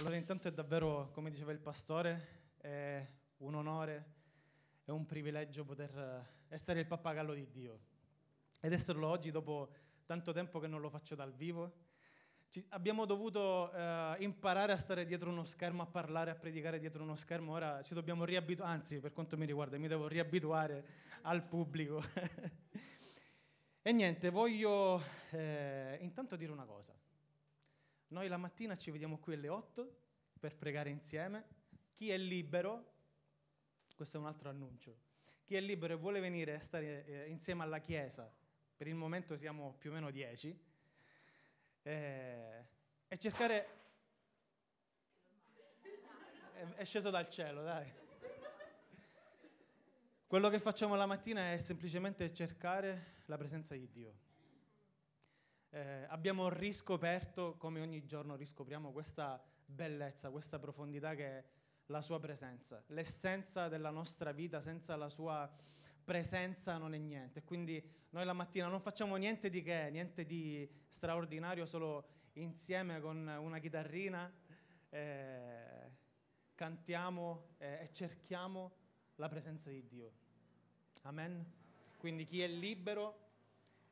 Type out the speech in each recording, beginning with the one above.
Allora intanto è davvero, come diceva il pastore, è un onore, è un privilegio poter essere il pappagallo di Dio ed esserlo oggi dopo tanto tempo che non lo faccio dal vivo. Ci, abbiamo dovuto eh, imparare a stare dietro uno schermo, a parlare, a predicare dietro uno schermo, ora ci dobbiamo riabituare, anzi per quanto mi riguarda mi devo riabituare al pubblico. e niente, voglio eh, intanto dire una cosa. Noi la mattina ci vediamo qui alle 8 per pregare insieme. Chi è libero, questo è un altro annuncio, chi è libero e vuole venire a stare eh, insieme alla Chiesa, per il momento siamo più o meno 10, eh, e cercare... È, sceso dal cielo, dai. Quello che facciamo la mattina è semplicemente cercare la presenza di Dio eh, abbiamo riscoperto, come ogni giorno riscopriamo, questa bellezza, questa profondità che è la sua presenza. L'essenza della nostra vita senza la sua presenza non è niente. Quindi noi la mattina non facciamo niente di che, niente di straordinario, solo insieme con una chitarrina eh, cantiamo eh, e cerchiamo la presenza di Dio. Amen. Quindi chi è libero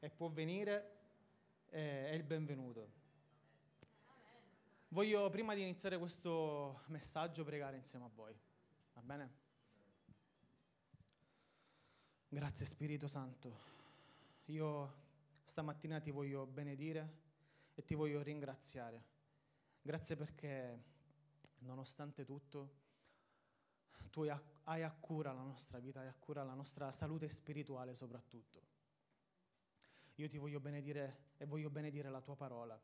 e può venire è il benvenuto. Voglio prima di iniziare questo messaggio pregare insieme a voi. Va bene? Grazie Spirito Santo. Io stamattina ti voglio benedire e ti voglio ringraziare. Grazie perché nonostante tutto tu hai a cura la nostra vita, hai a cura la nostra salute spirituale soprattutto. Io ti voglio benedire e voglio benedire la tua parola.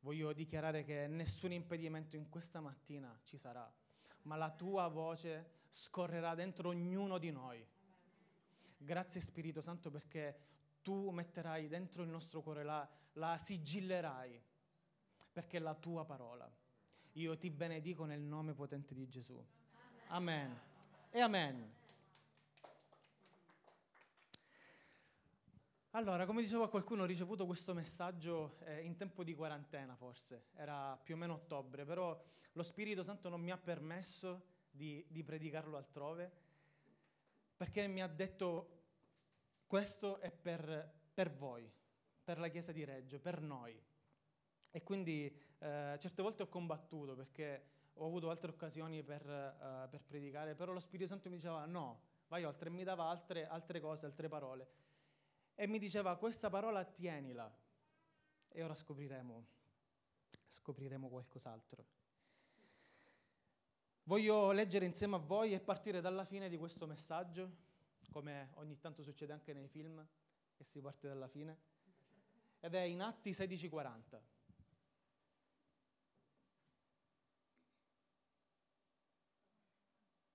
Voglio dichiarare che nessun impedimento in questa mattina ci sarà, ma la tua voce scorrerà dentro ognuno di noi. Grazie Spirito Santo perché tu metterai dentro il nostro cuore, la, la sigillerai, perché è la tua parola. Io ti benedico nel nome potente di Gesù. Amen. E amen. Allora, come dicevo a qualcuno, ho ricevuto questo messaggio eh, in tempo di quarantena forse, era più o meno ottobre, però lo Spirito Santo non mi ha permesso di, di predicarlo altrove, perché mi ha detto questo è per, per, voi, per la Chiesa di Reggio, per noi. E quindi eh, certe volte ho combattuto perché ho avuto altre occasioni per, uh, per, predicare, però lo Spirito Santo mi diceva no, vai oltre, e mi dava altre, altre cose, altre parole e mi diceva questa parola tienila e ora scopriremo, scopriremo qualcos'altro. Voglio leggere insieme a voi e partire dalla fine di questo messaggio, come ogni tanto succede anche nei film, che si parte dalla fine, ed è in Atti 16:40.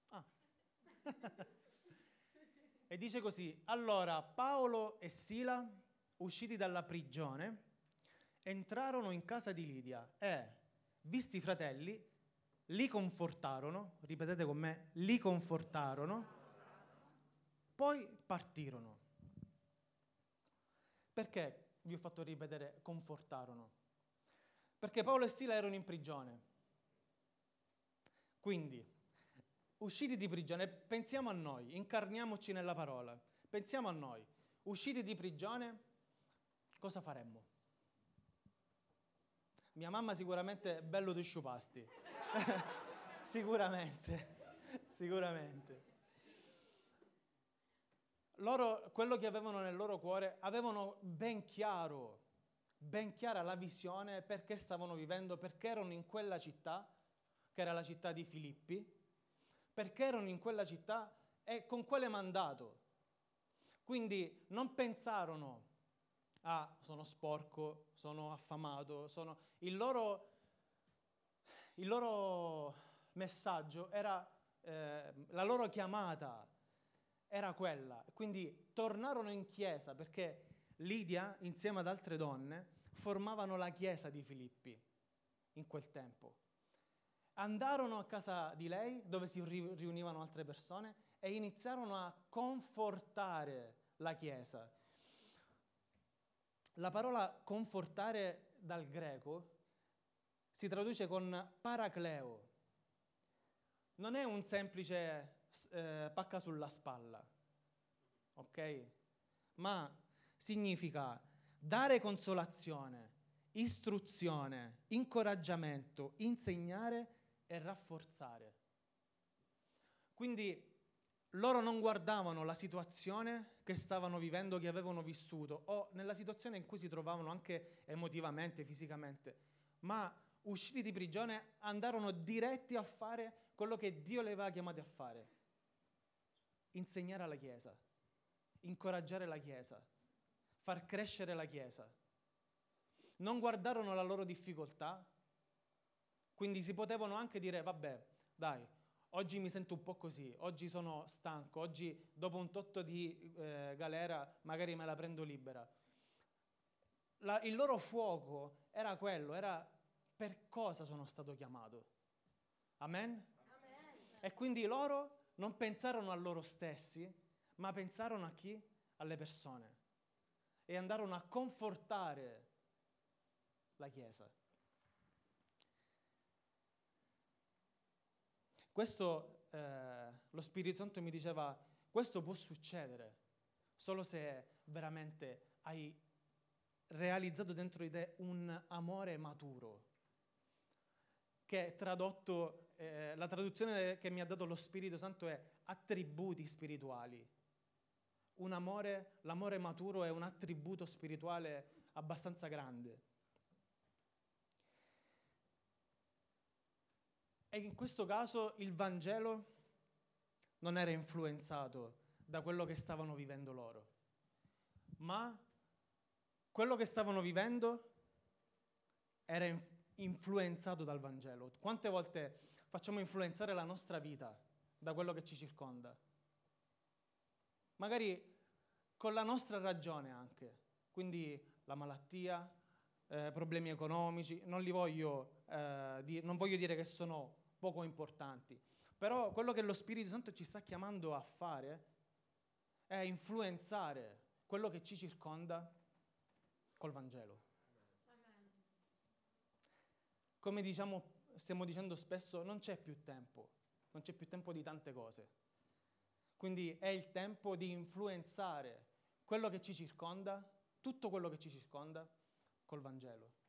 Ah. E dice così, allora Paolo e Sila, usciti dalla prigione, entrarono in casa di Lidia e, visti i fratelli, li confortarono, ripetete con me, li confortarono, poi partirono. Perché vi ho fatto ripetere confortarono? Perché Paolo e Sila erano in prigione. Quindi usciti di prigione, pensiamo a noi, incarniamoci nella parola, pensiamo a noi, usciti di prigione, cosa faremmo? Mia mamma sicuramente bello di sciupasti, sicuramente, sicuramente. Loro, quello che avevano nel loro cuore, avevano ben chiaro, ben chiara la visione perché stavano vivendo, perché erano in quella città, che era la città di Filippi, perché erano in quella città e con quale mandato. Quindi non pensarono, ah, sono sporco, sono affamato, sono... Il loro, il loro messaggio era, eh, la loro chiamata era quella. Quindi tornarono in chiesa perché Lidia, insieme ad altre donne, formavano la chiesa di Filippi in quel tempo. Andarono a casa di lei, dove si riunivano altre persone, e iniziarono a confortare la Chiesa. La parola confortare dal greco si traduce con paracleo. Non è un semplice eh, pacca sulla spalla, ok? Ma significa dare consolazione, istruzione, incoraggiamento, insegnare e rafforzare. Quindi loro non guardavano la situazione che stavano vivendo, che avevano vissuto, o nella situazione in cui si trovavano anche emotivamente, fisicamente, ma usciti di prigione andarono diretti a fare quello che Dio li aveva chiamati a fare. Insegnare alla Chiesa, incoraggiare la Chiesa, far crescere la Chiesa. Non guardarono la loro difficoltà, quindi si potevano anche dire, vabbè, dai, oggi mi sento un po' così, oggi sono stanco, oggi dopo un totto di eh, galera magari me la prendo libera. La, il loro fuoco era quello, era per cosa sono stato chiamato. Amen? Amen? E quindi loro non pensarono a loro stessi, ma pensarono a chi? Alle persone. E andarono a confortare la Chiesa. Questo, eh, lo Spirito Santo mi diceva, questo può succedere solo se veramente hai realizzato dentro di te un amore maturo, che è tradotto, eh, la traduzione che mi ha dato lo Spirito Santo è attributi spirituali. Un amore, l'amore maturo è un attributo spirituale abbastanza grande. E in questo caso il Vangelo non era influenzato da quello che stavano vivendo loro, ma quello che stavano vivendo era influenzato dal Vangelo. Quante volte facciamo influenzare la nostra vita da quello che ci circonda? Magari con la nostra ragione anche, quindi la malattia, eh, problemi economici, non, voglio, eh, di, non voglio dire che sono poco importanti. Però quello che lo Spirito Santo ci sta chiamando a fare è influenzare quello che ci circonda col Vangelo. Come diciamo, stiamo dicendo spesso, non c'è più tempo, non c'è più tempo di tante cose. Quindi è il tempo di influenzare quello che ci circonda, tutto quello che ci circonda, col Vangelo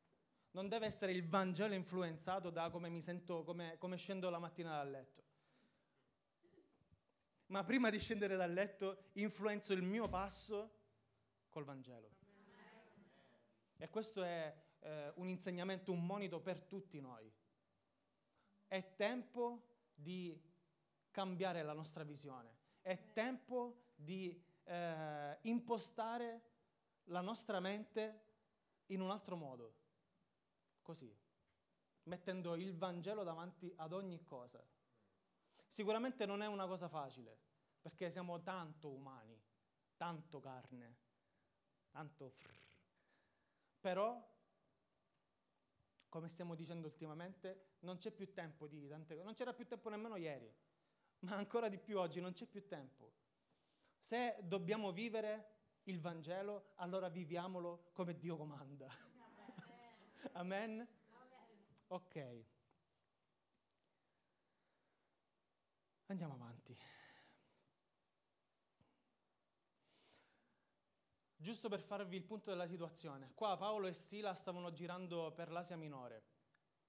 non deve essere il Vangelo influenzato da come mi sento, come, come scendo la mattina dal letto. Ma prima di scendere dal letto influenzo il mio passo col Vangelo. E questo è eh, un insegnamento, un monito per tutti noi. È tempo di cambiare la nostra visione, è tempo di eh, impostare la nostra mente in un altro modo così, mettendo il Vangelo davanti ad ogni cosa. Sicuramente non è una cosa facile, perché siamo tanto umani, tanto carne, tanto frrr. Però, come stiamo dicendo ultimamente, non c'è più tempo di tante cose, non c'era più tempo nemmeno ieri, ma ancora di più oggi non c'è più tempo. Se dobbiamo vivere il Vangelo, allora viviamolo come Dio comanda. Amen? Ok. Andiamo avanti. Giusto per farvi il punto della situazione, qua Paolo e Sila stavano girando per l'Asia Minore,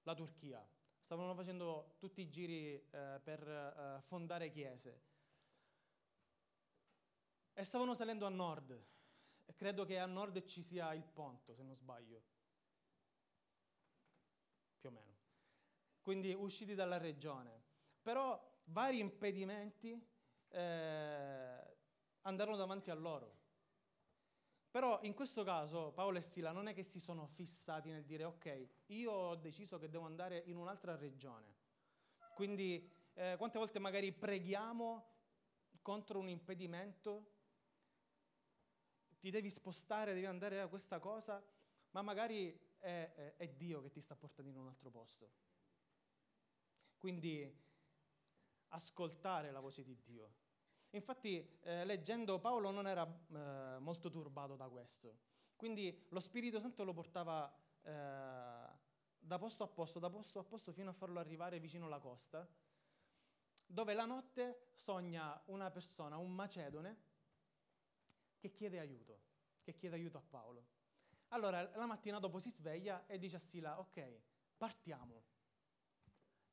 la Turchia, stavano facendo tutti i giri eh, per eh, fondare chiese e stavano salendo a nord credo che a nord ci sia il Ponto, se non sbaglio più o meno. Quindi usciti dalla regione. Però vari impedimenti eh, andarono davanti a loro. Però in questo caso Paolo e Sila non è che si sono fissati nel dire ok, io ho deciso che devo andare in un'altra regione. Quindi eh, quante volte magari preghiamo contro un impedimento, ti devi spostare, devi andare a questa cosa, ma magari è, è, è Dio che ti sta portando in un altro posto. Quindi ascoltare la voce di Dio. Infatti, eh, leggendo Paolo non era eh, molto turbato da questo. Quindi lo Spirito Santo lo portava, eh, da posto a posto, da posto a posto, fino a farlo arrivare vicino alla costa, dove la notte sogna una persona, un macedone, che chiede aiuto, che chiede aiuto a Paolo. Allora, la mattina dopo si sveglia e dice a Sila, ok, partiamo.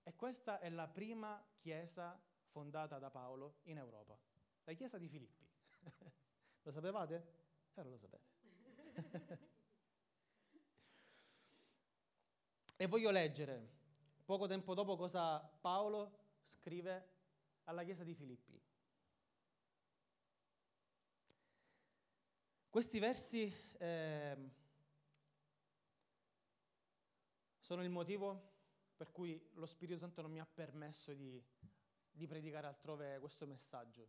E questa è la prima chiesa fondata da Paolo in Europa, la chiesa di Filippi. lo sapevate? Eh, lo sapete. e voglio leggere poco tempo dopo cosa Paolo scrive alla chiesa di Filippi. Questi versi eh, sono il motivo per cui lo Spirito Santo non mi ha permesso di, di predicare altrove questo messaggio.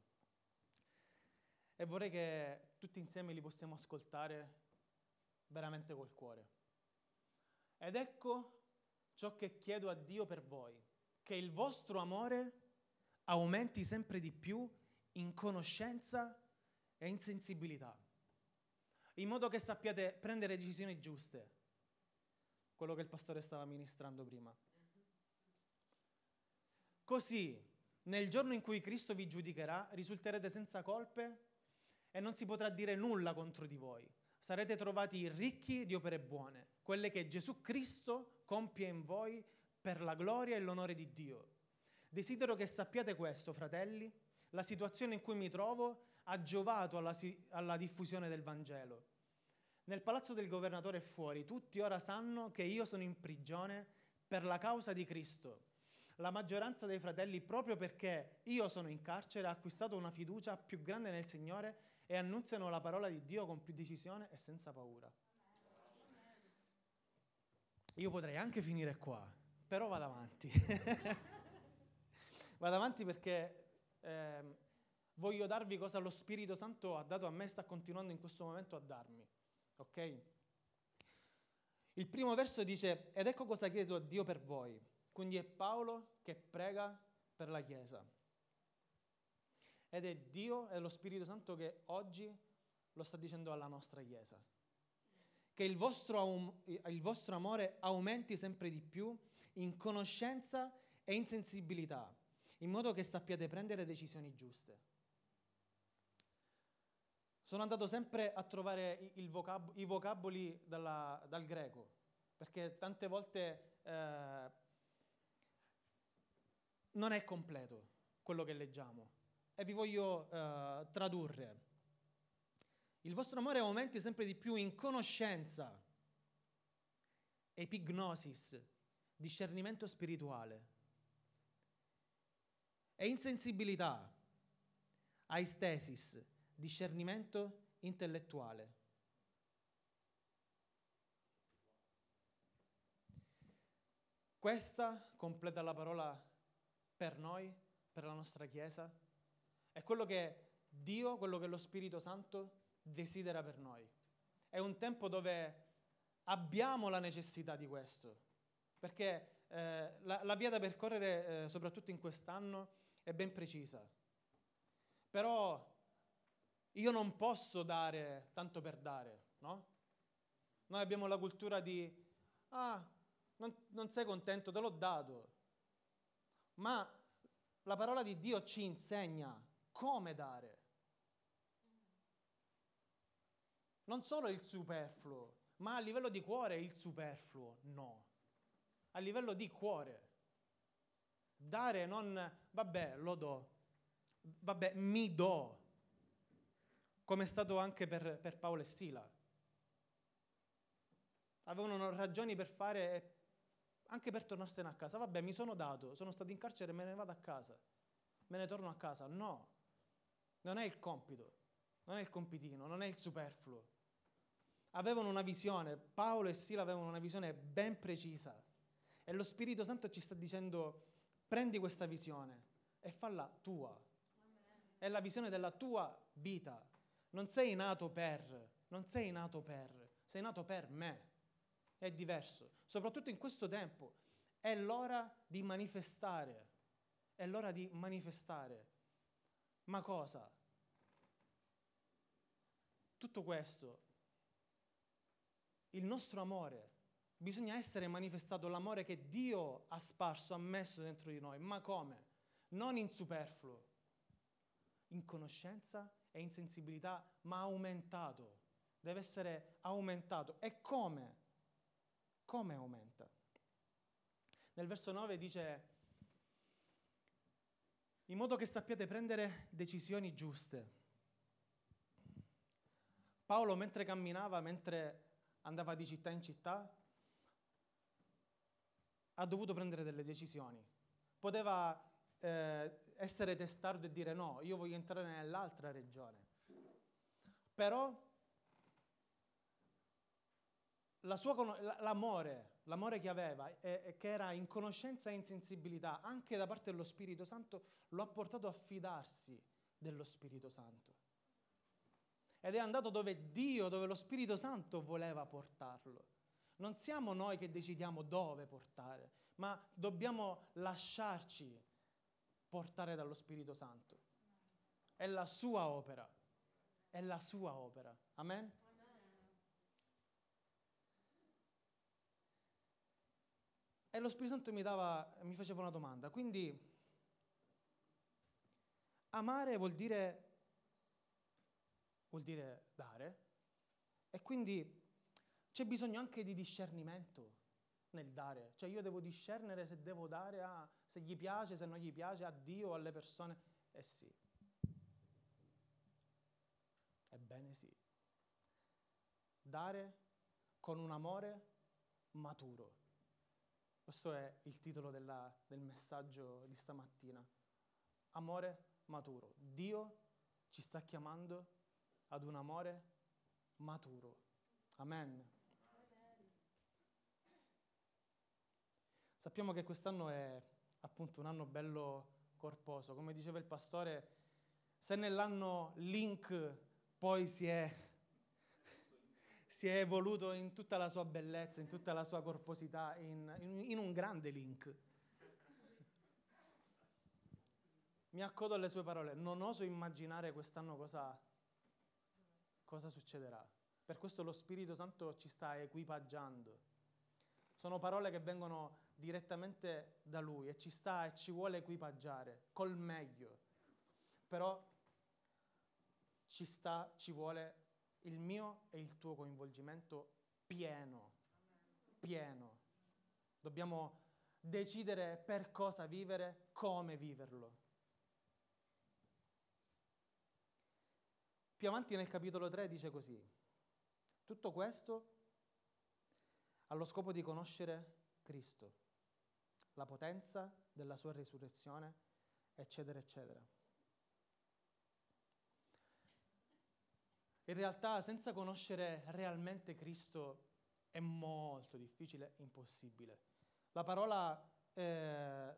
E vorrei che tutti insieme li possiamo ascoltare veramente col cuore. Ed ecco ciò che chiedo a Dio per voi, che il vostro amore aumenti sempre di più in conoscenza e in sensibilità, in modo che sappiate prendere decisioni giuste, quello che il pastore stava ministrando prima. Così, nel giorno in cui Cristo vi giudicherà, risulterete senza colpe e non si potrà dire nulla contro di voi. Sarete trovati ricchi di opere buone, quelle che Gesù Cristo compie in voi per la gloria e l'onore di Dio. Desidero che sappiate questo, fratelli, la situazione in cui mi trovo ha giovato alla, alla diffusione del Vangelo. Nel palazzo del governatore fuori, tutti ora sanno che io sono in prigione per la causa di Cristo la maggioranza dei fratelli, proprio perché io sono in carcere, ha acquistato una fiducia più grande nel Signore e annunziano la parola di Dio con più decisione e senza paura. Io potrei anche finire qua, però vado avanti. vado avanti perché eh, voglio darvi cosa lo Spirito Santo ha dato a me e sta continuando in questo momento a darmi. Ok? Il primo verso dice, ed ecco cosa chiedo a Dio per voi quindi è Paolo che prega per la Chiesa. Ed è Dio e lo Spirito Santo che oggi lo sta dicendo alla nostra Chiesa. Che il vostro, il vostro amore aumenti sempre di più in conoscenza e in sensibilità, in modo che sappiate prendere decisioni giuste. Sono andato sempre a trovare vocab- i vocaboli dalla, dal greco, perché tante volte eh, non è completo quello che leggiamo e vi voglio uh, tradurre. Il vostro amore aumenti sempre di più in conoscenza, epignosis, discernimento spirituale, e in sensibilità, aistesis, discernimento intellettuale. Questa completa la parola per noi, per la nostra Chiesa, è quello che Dio, quello che lo Spirito Santo desidera per noi. È un tempo dove abbiamo la necessità di questo, perché eh, la, la, via da percorrere, eh, soprattutto in quest'anno, è ben precisa. Però io non posso dare tanto per dare, no? Noi abbiamo la cultura di, ah, non, non sei contento, te l'ho dato ma la parola di Dio ci insegna come dare. Non solo il superfluo, ma a livello di cuore il superfluo, no. A livello di cuore. Dare non, vabbè, lo do, vabbè, mi do, come è stato anche per, per Paolo e Sila. Avevano ragioni per fare anche per tornarsene a casa. Vabbè, mi sono dato, sono stato in carcere me ne vado a casa. Me ne torno a casa. No, non è il compito, non è il compitino, non è il superfluo. Avevano una visione, Paolo e Sila avevano una visione ben precisa. E lo Spirito Santo ci sta dicendo, prendi questa visione e falla tua. È la visione della tua vita. Non sei nato per, non sei nato per, sei nato per me è diverso, soprattutto in questo tempo. È l'ora di manifestare, è l'ora di manifestare. Ma cosa? Tutto questo, il nostro amore Bisogna essere manifestato l'amore che Dio ha sparso, ha messo dentro di noi. Ma come? Non in superfluo, in conoscenza e in sensibilità, ma aumentato. Deve essere aumentato. E come? Come aumenta? Nel verso 9 dice, in modo che sappiate prendere decisioni giuste. Paolo mentre camminava, mentre andava di città in città, ha dovuto prendere delle decisioni. Poteva eh, essere testardo e dire no, io voglio entrare nell'altra regione. Però sua, l'amore, l'amore che aveva, e, che era in conoscenza e in sensibilità, anche da parte dello Spirito Santo, lo ha portato a fidarsi dello Spirito Santo. Ed è andato dove Dio, dove lo Spirito Santo voleva portarlo. Non siamo noi che decidiamo dove portare, ma dobbiamo lasciarci portare dallo Spirito Santo. È la sua opera. È la sua opera. Amen? E lo Spirito Santo mi, dava, mi faceva una domanda. Quindi, amare vuol dire, vuol dire dare. E quindi c'è bisogno anche di discernimento nel dare. Cioè io devo discernere se devo dare a, se gli piace, se non gli piace, a Dio alle persone. Eh sì. Ebbene sì. Dare con un amore maturo. Questo è il titolo della, del messaggio di stamattina. Amore maturo. Dio ci sta chiamando ad un amore maturo. Amen. Sappiamo che quest'anno è appunto un anno bello corposo. Come diceva il pastore, se nell'anno Link poi si è, si è evoluto in tutta la sua bellezza, in tutta la sua corposità, in, in, in un grande Link. Mi accodo alle sue parole, non oso immaginare quest'anno cosa, cosa succederà. Per questo lo Spirito Santo ci sta equipaggiando. Sono parole che vengono direttamente da Lui e ci sta e ci vuole equipaggiare col meglio. Però ci sta, ci vuole il mio e il tuo coinvolgimento pieno, pieno. Dobbiamo decidere per cosa vivere, come viverlo. Più avanti nel capitolo 3 dice così, tutto questo allo scopo di conoscere Cristo la potenza della sua risurrezione, eccetera, eccetera. In realtà, senza conoscere realmente Cristo è molto difficile, impossibile. La parola eh,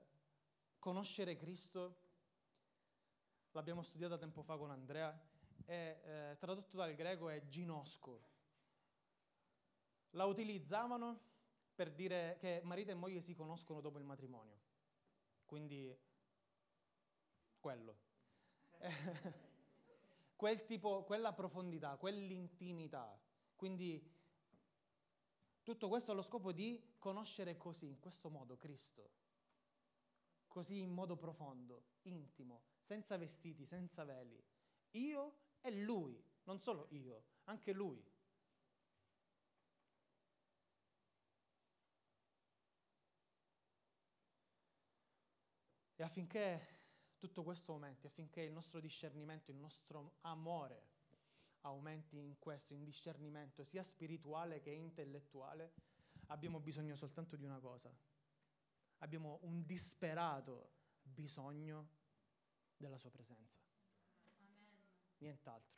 conoscere Cristo l'abbiamo studiata tempo fa con Andrea, è eh, tradotto dal greco è ginosco. La utilizzavano per dire che marito e moglie si conoscono dopo il matrimonio. Quindi quello. Quel tipo, quella profondità, quell'intimità. Quindi tutto questo allo scopo di conoscere così, in questo modo, Cristo. Così in modo profondo, intimo, senza vestiti, senza veli. Io e Lui, non solo io, anche Lui. E affinché tutto questo aumenti, affinché il nostro discernimento, il nostro amore aumenti in questo, in discernimento sia spirituale che intellettuale, abbiamo bisogno soltanto di una cosa. Abbiamo un disperato bisogno della sua presenza. Amen. Nient'altro.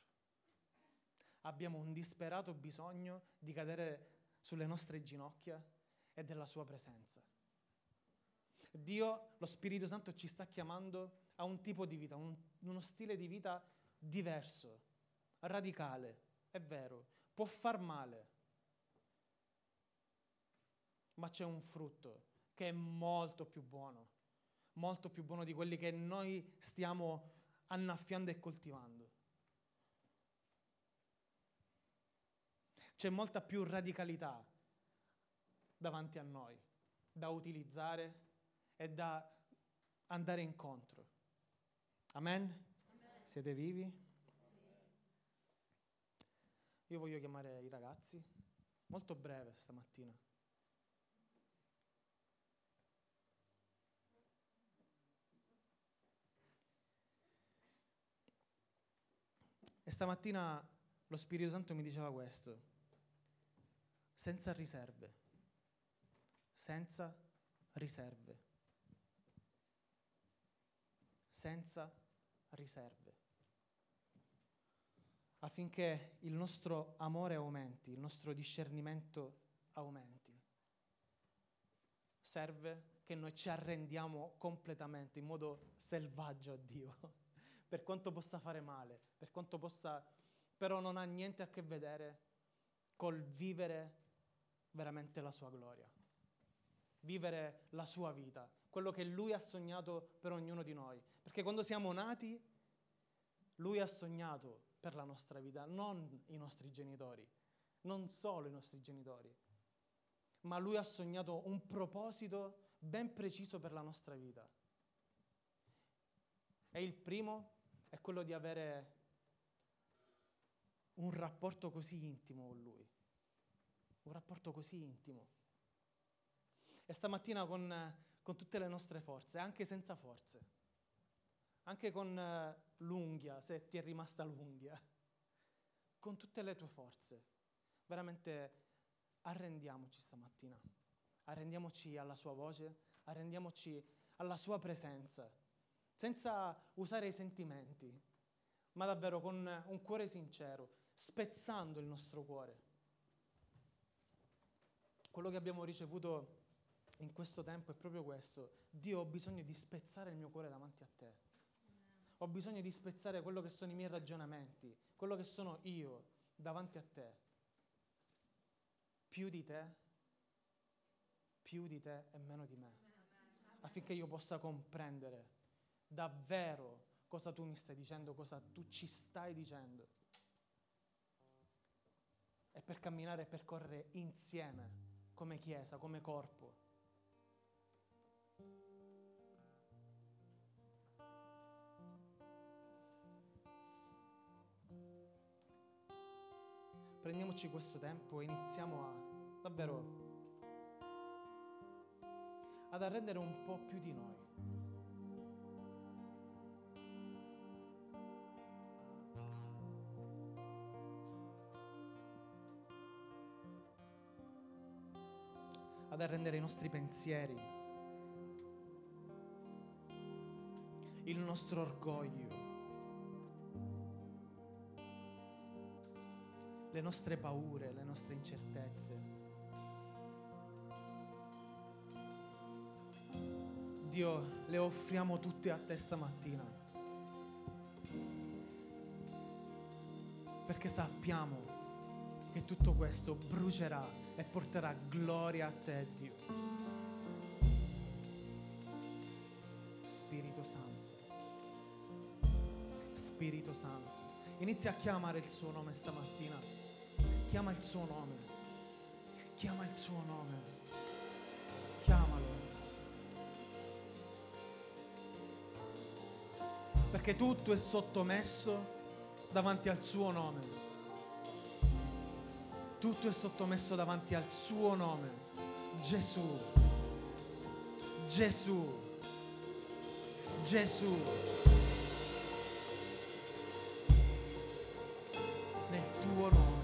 Abbiamo un disperato bisogno di cadere sulle nostre ginocchia e della sua presenza. Dio, lo Spirito Santo ci sta chiamando a un tipo di vita, un, uno stile di vita diverso, radicale, è vero, può far male, ma c'è un frutto che è molto più buono, molto più buono di quelli che noi stiamo annaffiando e coltivando. C'è molta più radicalità, davanti a noi, da utilizzare e da andare incontro. Amen? Siete vivi? Io voglio chiamare i ragazzi, molto breve stamattina. E stamattina lo Spirito Santo mi diceva questo, senza riserve, senza riserve, senza riserve affinché il nostro amore aumenti, il nostro discernimento aumenti. Serve che noi ci arrendiamo completamente, in modo selvaggio a Dio, per quanto possa fare male, per quanto possa, però non ha niente a che vedere col vivere veramente la sua gloria, vivere la sua vita, quello che Lui ha sognato per ognuno di noi. Perché quando siamo nati, Lui ha sognato per la nostra vita, non i nostri genitori, non solo i nostri genitori, ma lui ha sognato un proposito ben preciso per la nostra vita. E il primo è quello di avere un rapporto così intimo con lui, un rapporto così intimo. E stamattina con, con tutte le nostre forze, anche senza forze, anche con eh, l'unghia, se ti è rimasta l'unghia, con tutte le tue forze. Veramente arrendiamoci stamattina, arrendiamoci alla sua voce, arrendiamoci alla sua presenza, senza usare i sentimenti, ma davvero con un cuore sincero, spezzando il nostro cuore. Quello che abbiamo ricevuto in questo tempo è proprio questo. Dio, ho bisogno di spezzare il mio cuore davanti a te ho bisogno di spezzare quello che sono i miei ragionamenti, quello che sono io davanti a te. Più di te, più di te e meno di me, affinché io possa comprendere davvero cosa tu mi stai dicendo, cosa tu ci stai dicendo. E per camminare e percorrere insieme come Chiesa, come corpo prendiamoci questo tempo e iniziamo a davvero ad arrendere un po' più di noi. Ad arrendere i nostri pensieri, il nostro orgoglio. Le nostre paure, le nostre incertezze. Dio, le offriamo tutte a te stamattina. Perché sappiamo che tutto questo brucerà e porterà gloria a te, Dio. Spirito Santo. Spirito Santo. Inizia a chiamare il suo nome stamattina. Chiama il suo nome. Chiama il suo nome. Chiamalo. Perché tutto è sottomesso davanti al suo nome. Tutto è sottomesso davanti al suo nome. Gesù. Gesù. Gesù. Nel tuo nome.